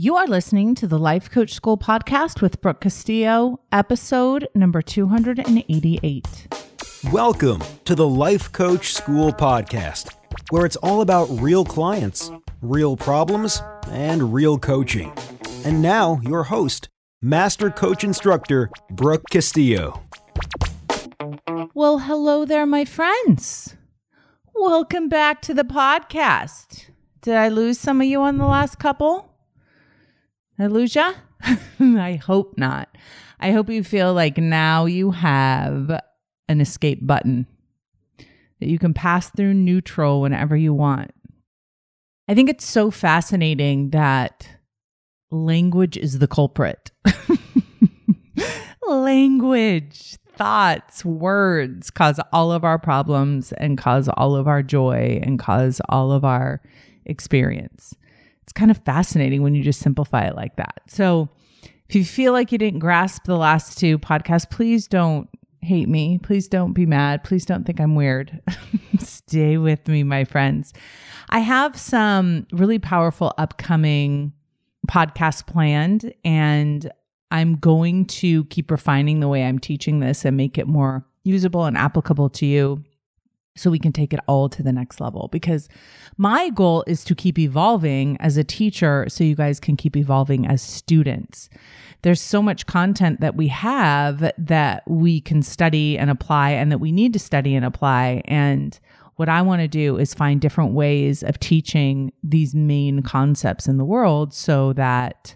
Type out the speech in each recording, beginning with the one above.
You are listening to the Life Coach School podcast with Brooke Castillo, episode number 288. Welcome to the Life Coach School podcast, where it's all about real clients, real problems, and real coaching. And now, your host, Master Coach Instructor Brooke Castillo. Well, hello there, my friends. Welcome back to the podcast. Did I lose some of you on the last couple? I? I hope not. I hope you feel like now you have an escape button that you can pass through neutral whenever you want. I think it's so fascinating that language is the culprit. language, thoughts, words cause all of our problems and cause all of our joy and cause all of our experience it's kind of fascinating when you just simplify it like that. So if you feel like you didn't grasp the last two podcasts, please don't hate me. Please don't be mad. Please don't think I'm weird. Stay with me, my friends. I have some really powerful upcoming podcasts planned, and I'm going to keep refining the way I'm teaching this and make it more usable and applicable to you so we can take it all to the next level because my goal is to keep evolving as a teacher so you guys can keep evolving as students. There's so much content that we have that we can study and apply and that we need to study and apply and what I want to do is find different ways of teaching these main concepts in the world so that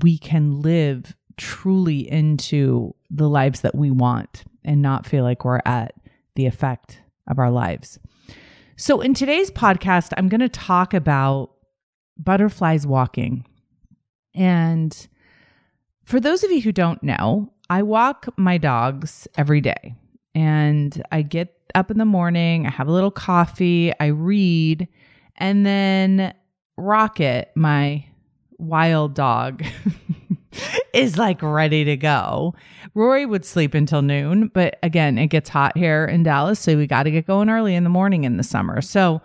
we can live truly into the lives that we want and not feel like we're at the effect of our lives. So, in today's podcast, I'm going to talk about butterflies walking. And for those of you who don't know, I walk my dogs every day. And I get up in the morning, I have a little coffee, I read, and then Rocket, my wild dog, is like ready to go. Rory would sleep until noon, but again, it gets hot here in Dallas, so we got to get going early in the morning in the summer. So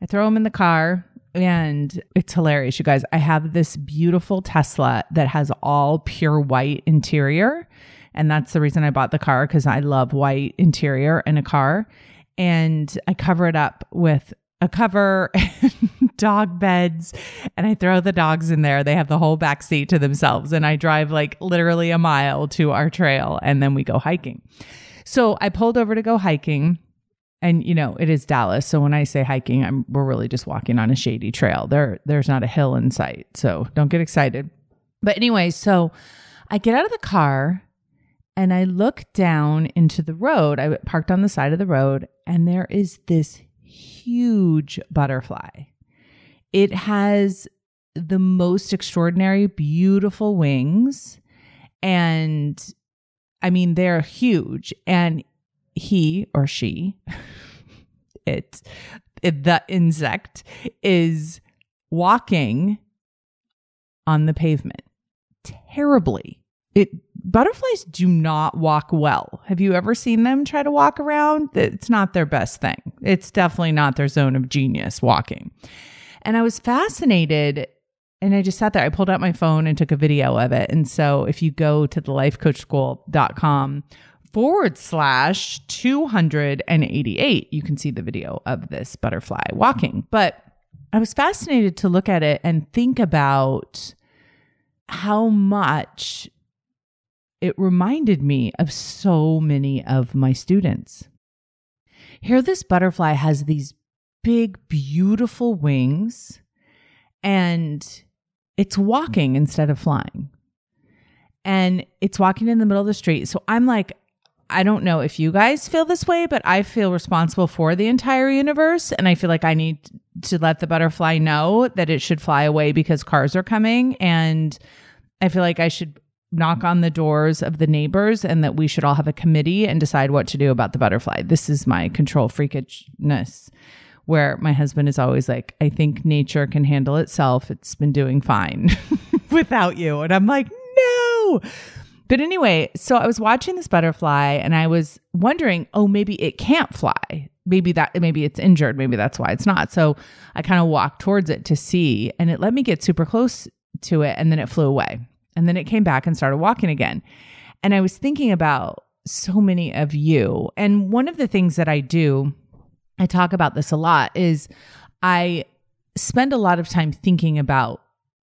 I throw him in the car and it's hilarious, you guys. I have this beautiful Tesla that has all pure white interior. And that's the reason I bought the car because I love white interior in a car. And I cover it up with a cover dog beds and I throw the dogs in there. They have the whole back seat to themselves and I drive like literally a mile to our trail and then we go hiking. So I pulled over to go hiking and you know, it is Dallas. So when I say hiking, I'm we're really just walking on a shady trail. There there's not a hill in sight. So don't get excited. But anyway, so I get out of the car and I look down into the road. I parked on the side of the road and there is this huge butterfly. It has the most extraordinary, beautiful wings. And I mean, they're huge. And he or she, it, it, the insect is walking on the pavement terribly. It butterflies do not walk well. Have you ever seen them try to walk around? It's not their best thing. It's definitely not their zone of genius walking. And I was fascinated and I just sat there. I pulled out my phone and took a video of it. And so if you go to the lifecoachschool.com forward slash 288, you can see the video of this butterfly walking. But I was fascinated to look at it and think about how much it reminded me of so many of my students. Here, this butterfly has these big, beautiful wings and it's walking instead of flying. And it's walking in the middle of the street. So I'm like, I don't know if you guys feel this way, but I feel responsible for the entire universe. And I feel like I need to let the butterfly know that it should fly away because cars are coming. And I feel like I should knock on the doors of the neighbors and that we should all have a committee and decide what to do about the butterfly. This is my control freakishness where my husband is always like, I think nature can handle itself. It's been doing fine without you. And I'm like, no. But anyway, so I was watching this butterfly and I was wondering, oh, maybe it can't fly. Maybe that, maybe it's injured. Maybe that's why it's not. So I kind of walked towards it to see, and it let me get super close to it and then it flew away. And then it came back and started walking again. And I was thinking about so many of you. And one of the things that I do, I talk about this a lot, is I spend a lot of time thinking about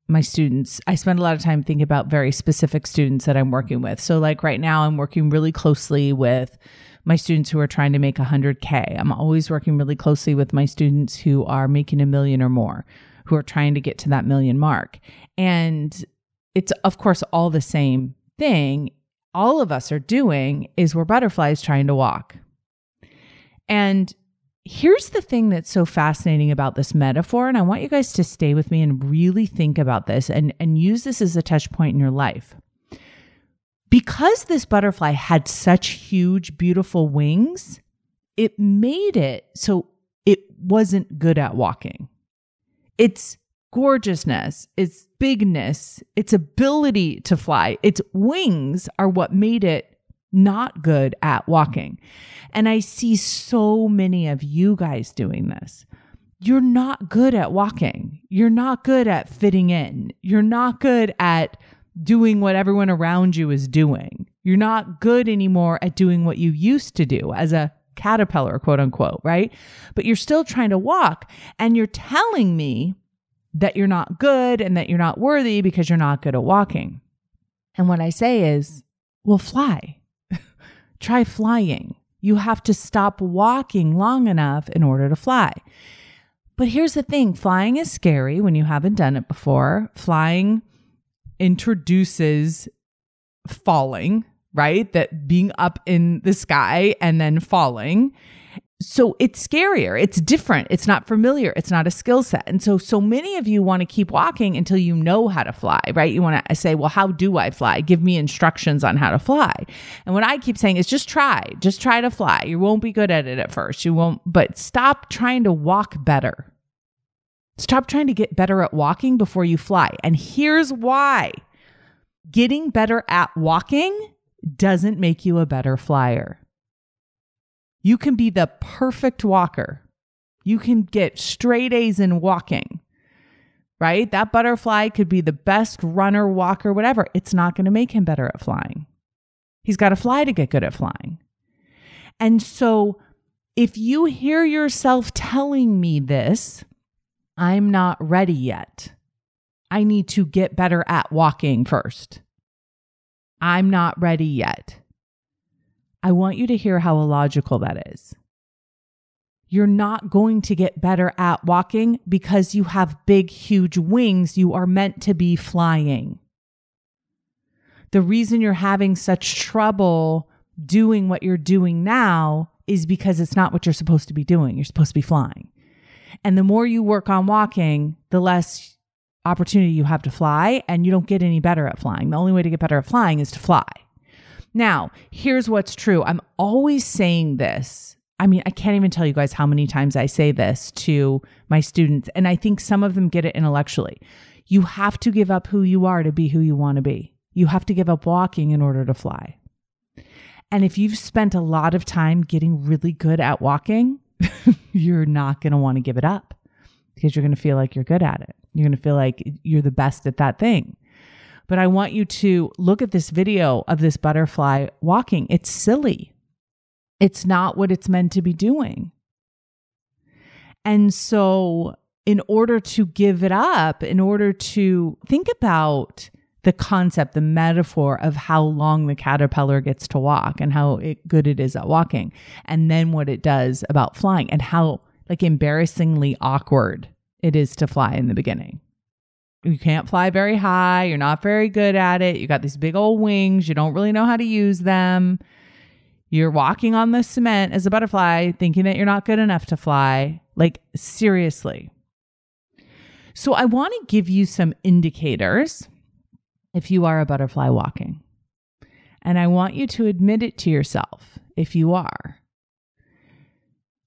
my students. I spend a lot of time thinking about very specific students that I'm working with. So, like right now, I'm working really closely with my students who are trying to make 100K. I'm always working really closely with my students who are making a million or more, who are trying to get to that million mark. And it's, of course, all the same thing. All of us are doing is we're butterflies trying to walk. And here's the thing that's so fascinating about this metaphor. And I want you guys to stay with me and really think about this and, and use this as a touch point in your life. Because this butterfly had such huge, beautiful wings, it made it so it wasn't good at walking. Its gorgeousness, its bigness, its ability to fly, its wings are what made it not good at walking. And I see so many of you guys doing this. You're not good at walking. You're not good at fitting in. You're not good at doing what everyone around you is doing. You're not good anymore at doing what you used to do as a caterpillar, quote unquote, right? But you're still trying to walk and you're telling me that you're not good and that you're not worthy because you're not good at walking. And what I say is, well, fly. Try flying. You have to stop walking long enough in order to fly. But here's the thing flying is scary when you haven't done it before. Flying introduces falling, right? That being up in the sky and then falling. So it's scarier. It's different. It's not familiar. It's not a skill set. And so, so many of you want to keep walking until you know how to fly, right? You want to say, well, how do I fly? Give me instructions on how to fly. And what I keep saying is just try, just try to fly. You won't be good at it at first. You won't, but stop trying to walk better. Stop trying to get better at walking before you fly. And here's why getting better at walking doesn't make you a better flyer. You can be the perfect walker. You can get straight A's in walking, right? That butterfly could be the best runner, walker, whatever. It's not going to make him better at flying. He's got to fly to get good at flying. And so if you hear yourself telling me this, I'm not ready yet. I need to get better at walking first. I'm not ready yet. I want you to hear how illogical that is. You're not going to get better at walking because you have big, huge wings. You are meant to be flying. The reason you're having such trouble doing what you're doing now is because it's not what you're supposed to be doing. You're supposed to be flying. And the more you work on walking, the less opportunity you have to fly, and you don't get any better at flying. The only way to get better at flying is to fly. Now, here's what's true. I'm always saying this. I mean, I can't even tell you guys how many times I say this to my students, and I think some of them get it intellectually. You have to give up who you are to be who you want to be. You have to give up walking in order to fly. And if you've spent a lot of time getting really good at walking, you're not going to want to give it up because you're going to feel like you're good at it. You're going to feel like you're the best at that thing. But I want you to look at this video of this butterfly walking. It's silly. It's not what it's meant to be doing. And so, in order to give it up, in order to think about the concept, the metaphor of how long the caterpillar gets to walk and how it, good it is at walking, and then what it does about flying and how like embarrassingly awkward it is to fly in the beginning you can't fly very high. You're not very good at it. You got these big old wings. You don't really know how to use them. You're walking on the cement as a butterfly, thinking that you're not good enough to fly. Like, seriously. So, I want to give you some indicators if you are a butterfly walking. And I want you to admit it to yourself if you are.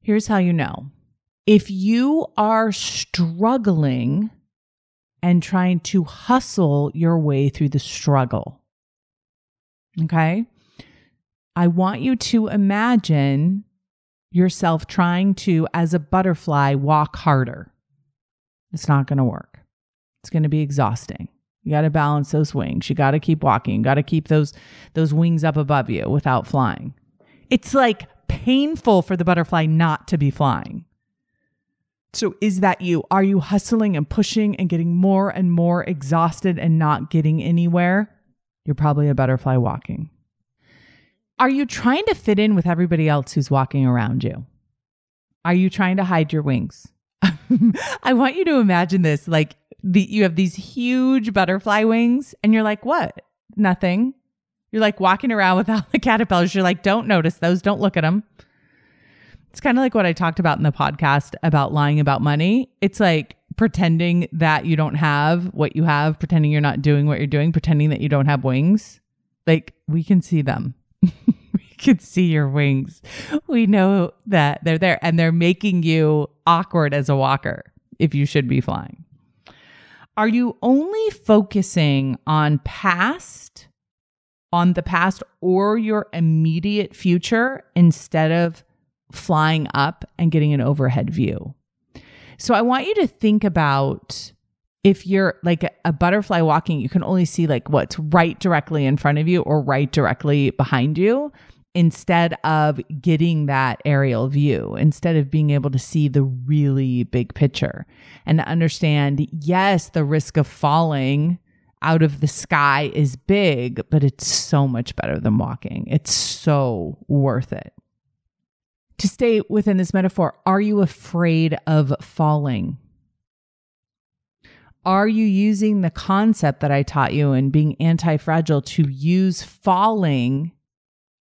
Here's how you know if you are struggling and trying to hustle your way through the struggle. Okay. I want you to imagine yourself trying to, as a butterfly, walk harder. It's not going to work. It's going to be exhausting. You got to balance those wings. You got to keep walking. You got to keep those those wings up above you without flying. It's like painful for the butterfly not to be flying. So is that you? Are you hustling and pushing and getting more and more exhausted and not getting anywhere? You're probably a butterfly walking. Are you trying to fit in with everybody else who's walking around you? Are you trying to hide your wings? I want you to imagine this like the, you have these huge butterfly wings and you're like, what? Nothing. You're like walking around without the caterpillars. You're like, don't notice those. Don't look at them. It's kind of like what I talked about in the podcast about lying about money. It's like pretending that you don't have what you have, pretending you're not doing what you're doing, pretending that you don't have wings. Like we can see them. we can see your wings. We know that they're there and they're making you awkward as a walker if you should be flying. Are you only focusing on past, on the past or your immediate future instead of flying up and getting an overhead view. So I want you to think about if you're like a, butterfly walking, you can only see like what's right directly in front of you or right directly behind you instead of getting that aerial view, instead of being able to see the really big picture and understand, yes, the risk of falling out of the sky is big, but it's so much better than walking. It's so worth it to stay within this metaphor, are you afraid of falling? Are you using the concept that I taught you in being anti fragile to use falling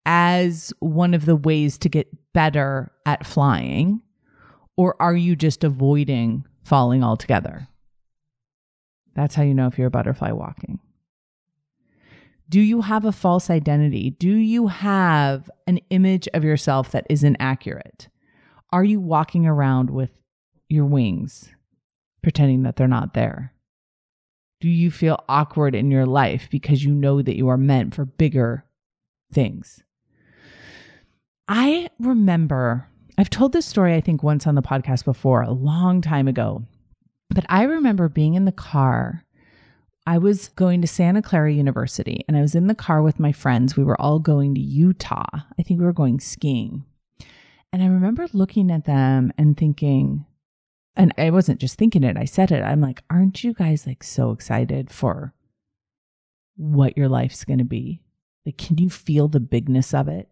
as one of the ways to get better at flying? Or are you just avoiding falling altogether? That's how you know if you're a butterfly walking. Do you have a false identity? Do you have an image of yourself that isn't accurate? Are you walking around with your wings, pretending that they're not there? Do you feel awkward in your life because you know that you are meant for bigger things? I remember, I've told this story, I think, once on the podcast before, a long time ago, but I remember being in the car I was going to Santa Clara University and I was in the car with my friends. We were all going to Utah. I think we were going skiing. And I remember looking at them and thinking, and I wasn't just thinking it, I said it. I'm like, aren't you guys like so excited for what your life's going to be? Like, can you feel the bigness of it?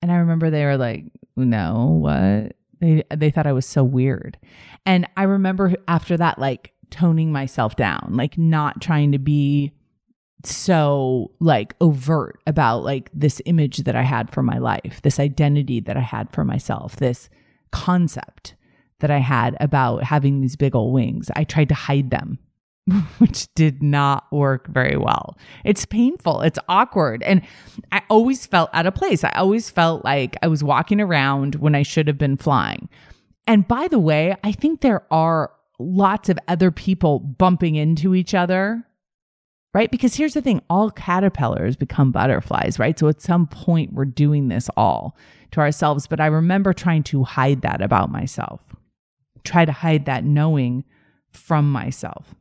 And I remember they were like, no, what? They, they thought I was so weird. And I remember after that, like, toning myself down, like not trying to be so like overt about like this image that I had for my life, this identity that I had for myself, this concept that I had about having these big old wings. I tried to hide them, which did not work very well. It's painful, it's awkward. And I always felt out of place. I always felt like I was walking around when I should have been flying. And by the way, I think there are lots of other people bumping into each other, right? Because here's the thing all caterpillars become butterflies, right? So at some point, we're doing this all to ourselves. But I remember trying to hide that about myself, try to hide that knowing from myself.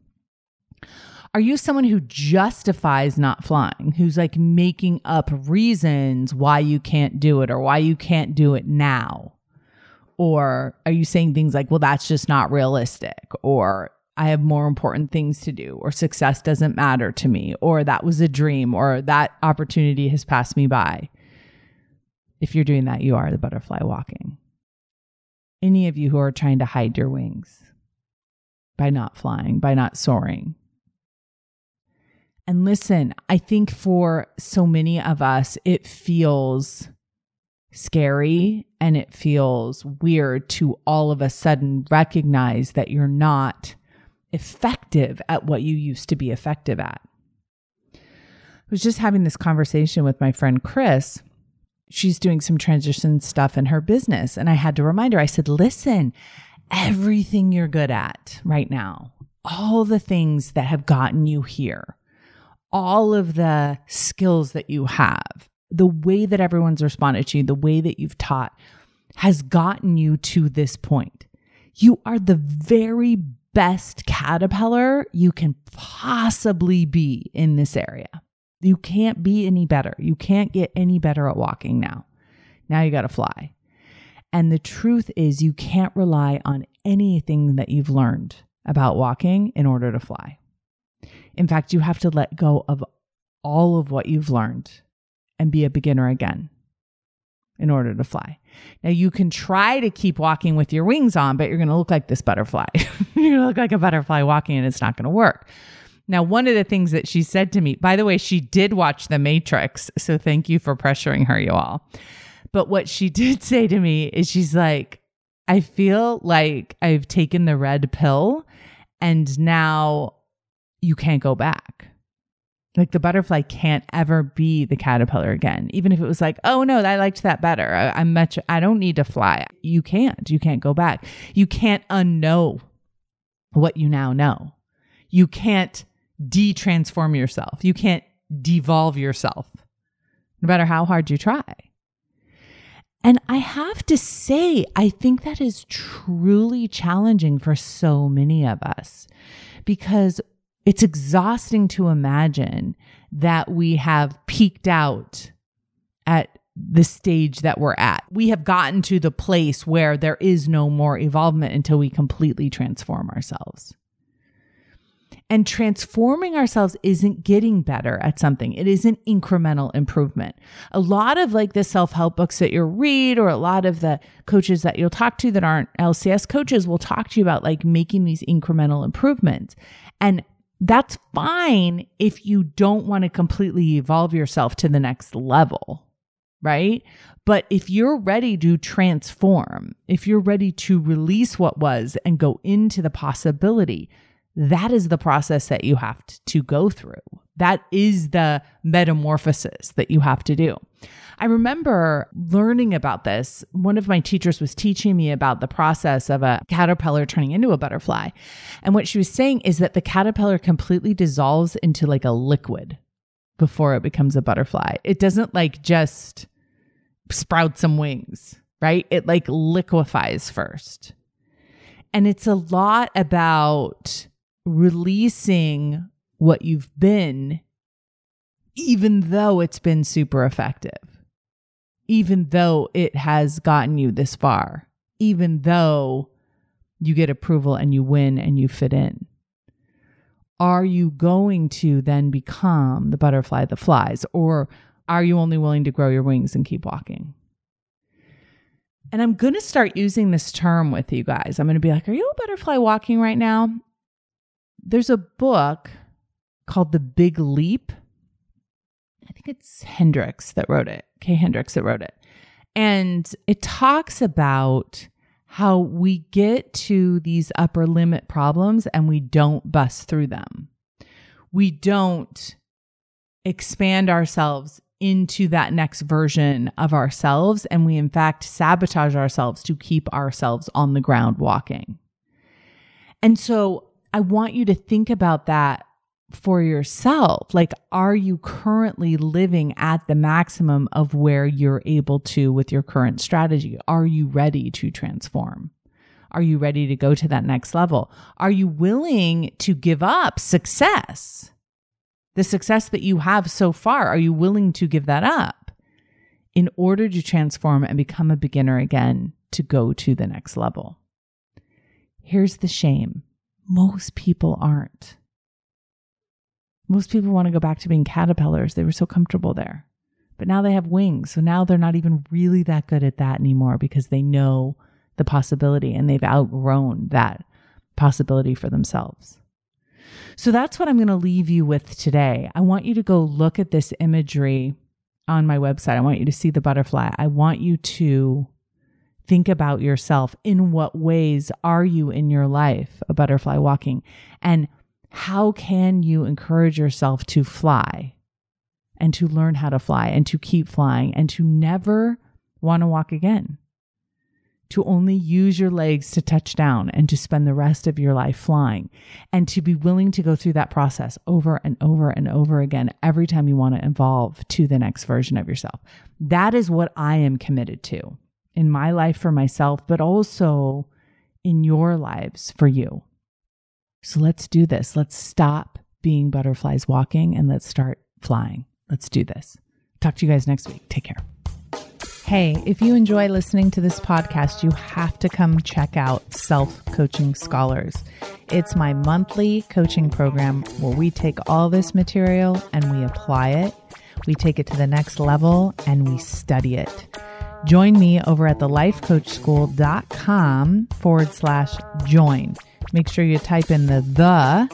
Are you someone who justifies not flying, who's like making up reasons why you can't do it or why you can't do it now? Or are you saying things like, well, that's just not realistic? Or I have more important things to do, or success doesn't matter to me, or that was a dream, or that opportunity has passed me by. If you're doing that, you are the butterfly walking. Any of you who are trying to hide your wings by not flying, by not soaring. And listen, I think for so many of us, it feels scary and it feels weird to all of a sudden recognize that you're not effective at what you used to be effective at. I was just having this conversation with my friend Chris. She's doing some transition stuff in her business. And I had to remind her, I said, listen, everything you're good at right now, all the things that have gotten you here, all of the skills that you have, the way that everyone's responded to you, the way that you've taught has gotten you to this point. You are the very best caterpillar you can possibly be in this area. You can't be any better. You can't get any better at walking now. Now you got to fly. And the truth is, you can't rely on anything that you've learned about walking in order to fly. In fact, you have to let go of all of what you've learned and be a beginner again in order to fly. Now, you can try to keep walking with your wings on, but you're going to look like this butterfly. you're going to look like a butterfly walking, and it's not going to work. Now, one of the things that she said to me, by the way, she did watch The Matrix. So thank you for pressuring her, you all. But what she did say to me is she's like, I feel like I've taken the red pill and now you can't go back. Like the butterfly can't ever be the caterpillar again. Even if it was like, oh no, I liked that better. I, am much, I don't need to fly. You can't. You can't go back. You can't unknow what you now know. You can't de transform yourself. You can't devolve yourself, no matter how hard you try. And I have to say, I think that is truly challenging for so many of us because it's exhausting to imagine that we have peaked out at the stage that we're at. We have gotten to the place where there is no more evolvement until we completely transform ourselves. And transforming ourselves isn't getting better at something. It isn't incremental improvement. A lot of like the self help books that you'll read, or a lot of the coaches that you'll talk to that aren't LCS coaches will talk to you about like making these incremental improvements. And that's fine if you don't want to completely evolve yourself to the next level, right? But if you're ready to transform, if you're ready to release what was and go into the possibility, that is the process that you have to go through. That is the metamorphosis that you have to do. I remember learning about this. One of my teachers was teaching me about the process of a caterpillar turning into a butterfly. And what she was saying is that the caterpillar completely dissolves into like a liquid before it becomes a butterfly. It doesn't like just sprout some wings, right? It like liquefies first. And it's a lot about releasing what you've been, even though it's been super effective even though it has gotten you this far, even though you get approval and you win and you fit in? Are you going to then become the butterfly that flies, or are you only willing to grow your wings and keep walking? And I'm going to start using this term with you guys. I'm going to be like, Are you a butterfly walking right now? There's a book called The Big Leap think it's Hendricks that wrote it, Gay Hendricks that wrote it. And it talks about how we get to these upper limit problems and we don't bust through them. We don't expand ourselves into that next version of ourselves. And we, in fact, sabotage ourselves to keep ourselves on the ground walking. And so I want you to think about that for yourself. Like, are you currently living at the maximum of where you're able to with your current strategy? Are you ready to transform? Are you ready to go to that next level? Are you willing to give up success? The success that you have so far, are you willing to give that up in order to transform and become a beginner again to go to the next level? Here's the shame most people aren't. Most people want to go back to being caterpillars. They were so comfortable there. But now they have wings. So now they're not even really that good at that anymore because they know the possibility and they've outgrown that possibility for themselves. So that's what I'm going to leave you with today. I want you to go look at this imagery on my website. I want you to see the butterfly. I want you to think about yourself. In what ways are you in your life a butterfly walking? And how can you encourage yourself to fly and to learn how to fly and to keep flying and to never want to walk again? To only use your legs to touch down and to spend the rest of your life flying and to be willing to go through that process over and over and over again every time you want to evolve to the next version of yourself. That is what I am committed to in my life for myself, but also in your lives for you. So let's do this. Let's stop being butterflies walking and let's start flying. Let's do this. Talk to you guys next week. Take care. Hey, if you enjoy listening to this podcast, you have to come check out Self Coaching Scholars. It's my monthly coaching program where we take all this material and we apply it, we take it to the next level, and we study it. Join me over at thelifecoachschool.com forward slash join. Make sure you type in the the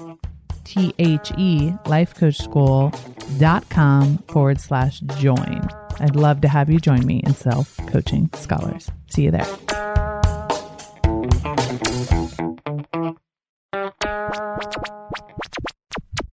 T H E lifecoachschool.com forward slash join. I'd love to have you join me in Self Coaching Scholars. See you there.